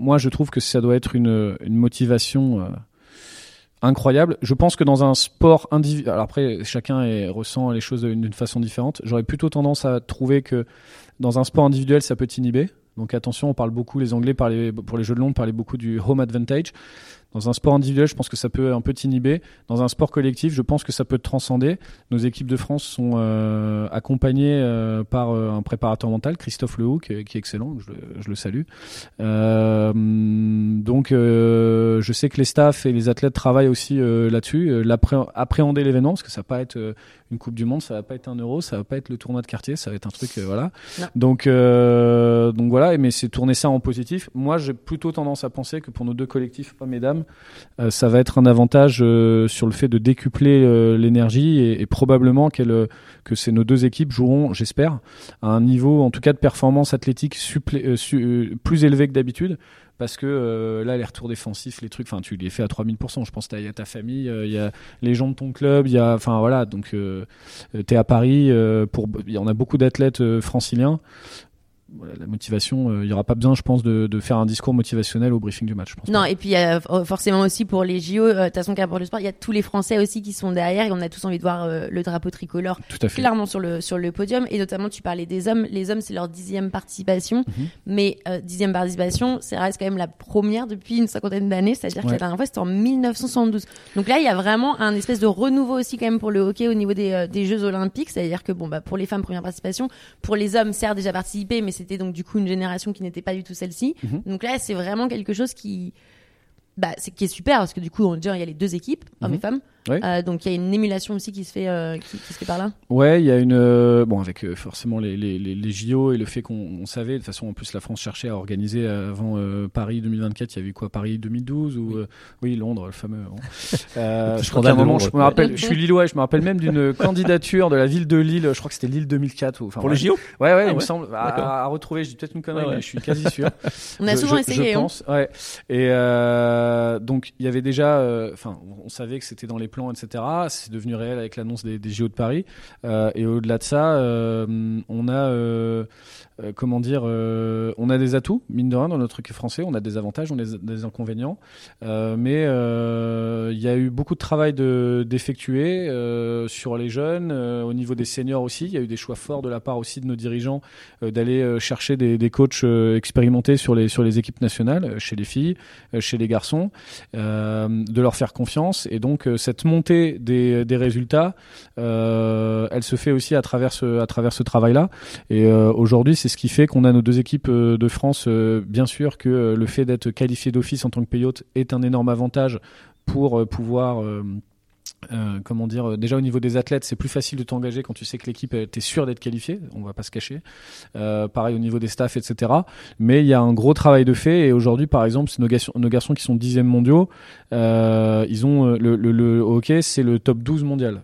moi, je trouve que ça doit être une, motivation incroyable. Je pense que dans un sport individuel, après chacun ressent les choses d'une façon différente. J'aurais plutôt tendance à trouver que dans un sport individuel, ça peut t'inhiber. Donc attention, on parle beaucoup, les Anglais parlaient, pour les jeux de long, parlaient beaucoup du home advantage. Dans un sport individuel, je pense que ça peut un peu t'inhiber. Dans un sport collectif, je pense que ça peut te transcender. Nos équipes de France sont euh, accompagnées euh, par euh, un préparateur mental, Christophe Lehoux, qui, qui est excellent, je, je le salue. donc, je sais que les staffs et les athlètes travaillent aussi là-dessus, appréhender l'événement, parce que ça va pas être une Coupe du Monde, ça va pas être un Euro, ça va pas être le tournoi de quartier, ça va être un truc, voilà. Donc, donc voilà, mais c'est tourner ça en positif. Moi, j'ai plutôt tendance à penser que pour nos deux collectifs, pas mesdames, euh, ça va être un avantage euh, sur le fait de décupler euh, l'énergie et, probablement que c'est nos deux équipes joueront, j'espère, à un niveau en tout cas de performance athlétique plus élevé que d'habitude. Parce que là les retours défensifs les trucs enfin tu les fais à 3000% je pense qu'il y a ta famille il y a les gens de ton club enfin voilà. Donc tu es à Paris pour il y en a beaucoup d'athlètes franciliens la motivation, euh, il n'y aura pas besoin, je pense, de, de, faire un discours motivationnel au briefing du match. Je pense non, et puis euh, forcément aussi pour les JO, euh, de toute façon, pour le sport, il y a tous les Français aussi qui sont derrière et on a tous envie de voir le drapeau tricolore clairement sur le, sur le podium. Et notamment, tu parlais des hommes. Les hommes, c'est leur dixième participation, mhm. mais dixième participation, c'est reste quand même la première depuis une cinquantaine d'années, c'est-à-dire que la dernière fois, c'était en 1972. Donc là, il y a vraiment un espèce de renouveau aussi quand même pour le hockey au niveau des, des Jeux Olympiques, c'est-à-dire que bon, bah, pour les femmes, première participation, pour les hommes, certes, déjà participé, mais c'était donc du coup une génération qui n'était pas du tout celle-ci. Mhm. Donc là, c'est vraiment quelque chose qui, bah, c'est qui est super parce que du coup, on dit il y a les deux équipes, hommes et mhm. Euh, donc il y a une émulation aussi qui se fait, euh, qui, se fait par là? Ouais, il y a une euh, bon avec forcément les, les, les, JO et le fait qu'on savait de toute façon en plus la France cherchait à organiser avant Paris 2024. Il y avait quoi Paris 2012 ou oui, Londres le fameux. je crois qu'à un moment je me rappelle, je suis lillois, je me rappelle même d'une candidature de la ville de Lille. Je crois que c'était Lille 2004 ou enfin, pour les JO. Ouais ouais, il ah me semble à, retrouver. Je dis peut-être une connerie, mais je suis quasi sûr. on a souvent essayé. Je hein. pense. Ouais. Et donc il y avait déjà, enfin on savait que c'était dans les plans, etc. C'est devenu réel avec l'annonce des, des, JO de Paris. Euh, et au-delà de ça, euh, on a, euh, comment dire, on a des atouts, mine de rien, dans notre truc français. On a des avantages, on a des, inconvénients. mais il y a eu beaucoup de travail d'effectuer sur les jeunes, au niveau des seniors aussi. Il y a eu des choix forts de la part aussi de nos dirigeants d'aller chercher des, coachs expérimentés sur les, équipes nationales, chez les filles, chez les garçons, de leur faire confiance. Et donc, cette montée des, résultats, euh, elle se fait aussi à travers ce, travail-là. Euh, aujourd'hui, c'est ce qui fait qu'on a nos deux équipes euh, de France. bien sûr que le fait d'être qualifié d'office en tant que payote est un énorme avantage pour pouvoir euh, comment dire, euh, déjà au niveau des athlètes, c'est plus facile de t'engager quand tu sais que l'équipe est sûr d'être qualifiée, on va pas se cacher. Euh, pareil au niveau des staffs, etc. Mais il y a un gros travail de fait et aujourd'hui, par exemple, nos garçons, nos garçons qui sont dixièmes mondiaux, euh, ils ont le hockey, c'est le top 12 mondial.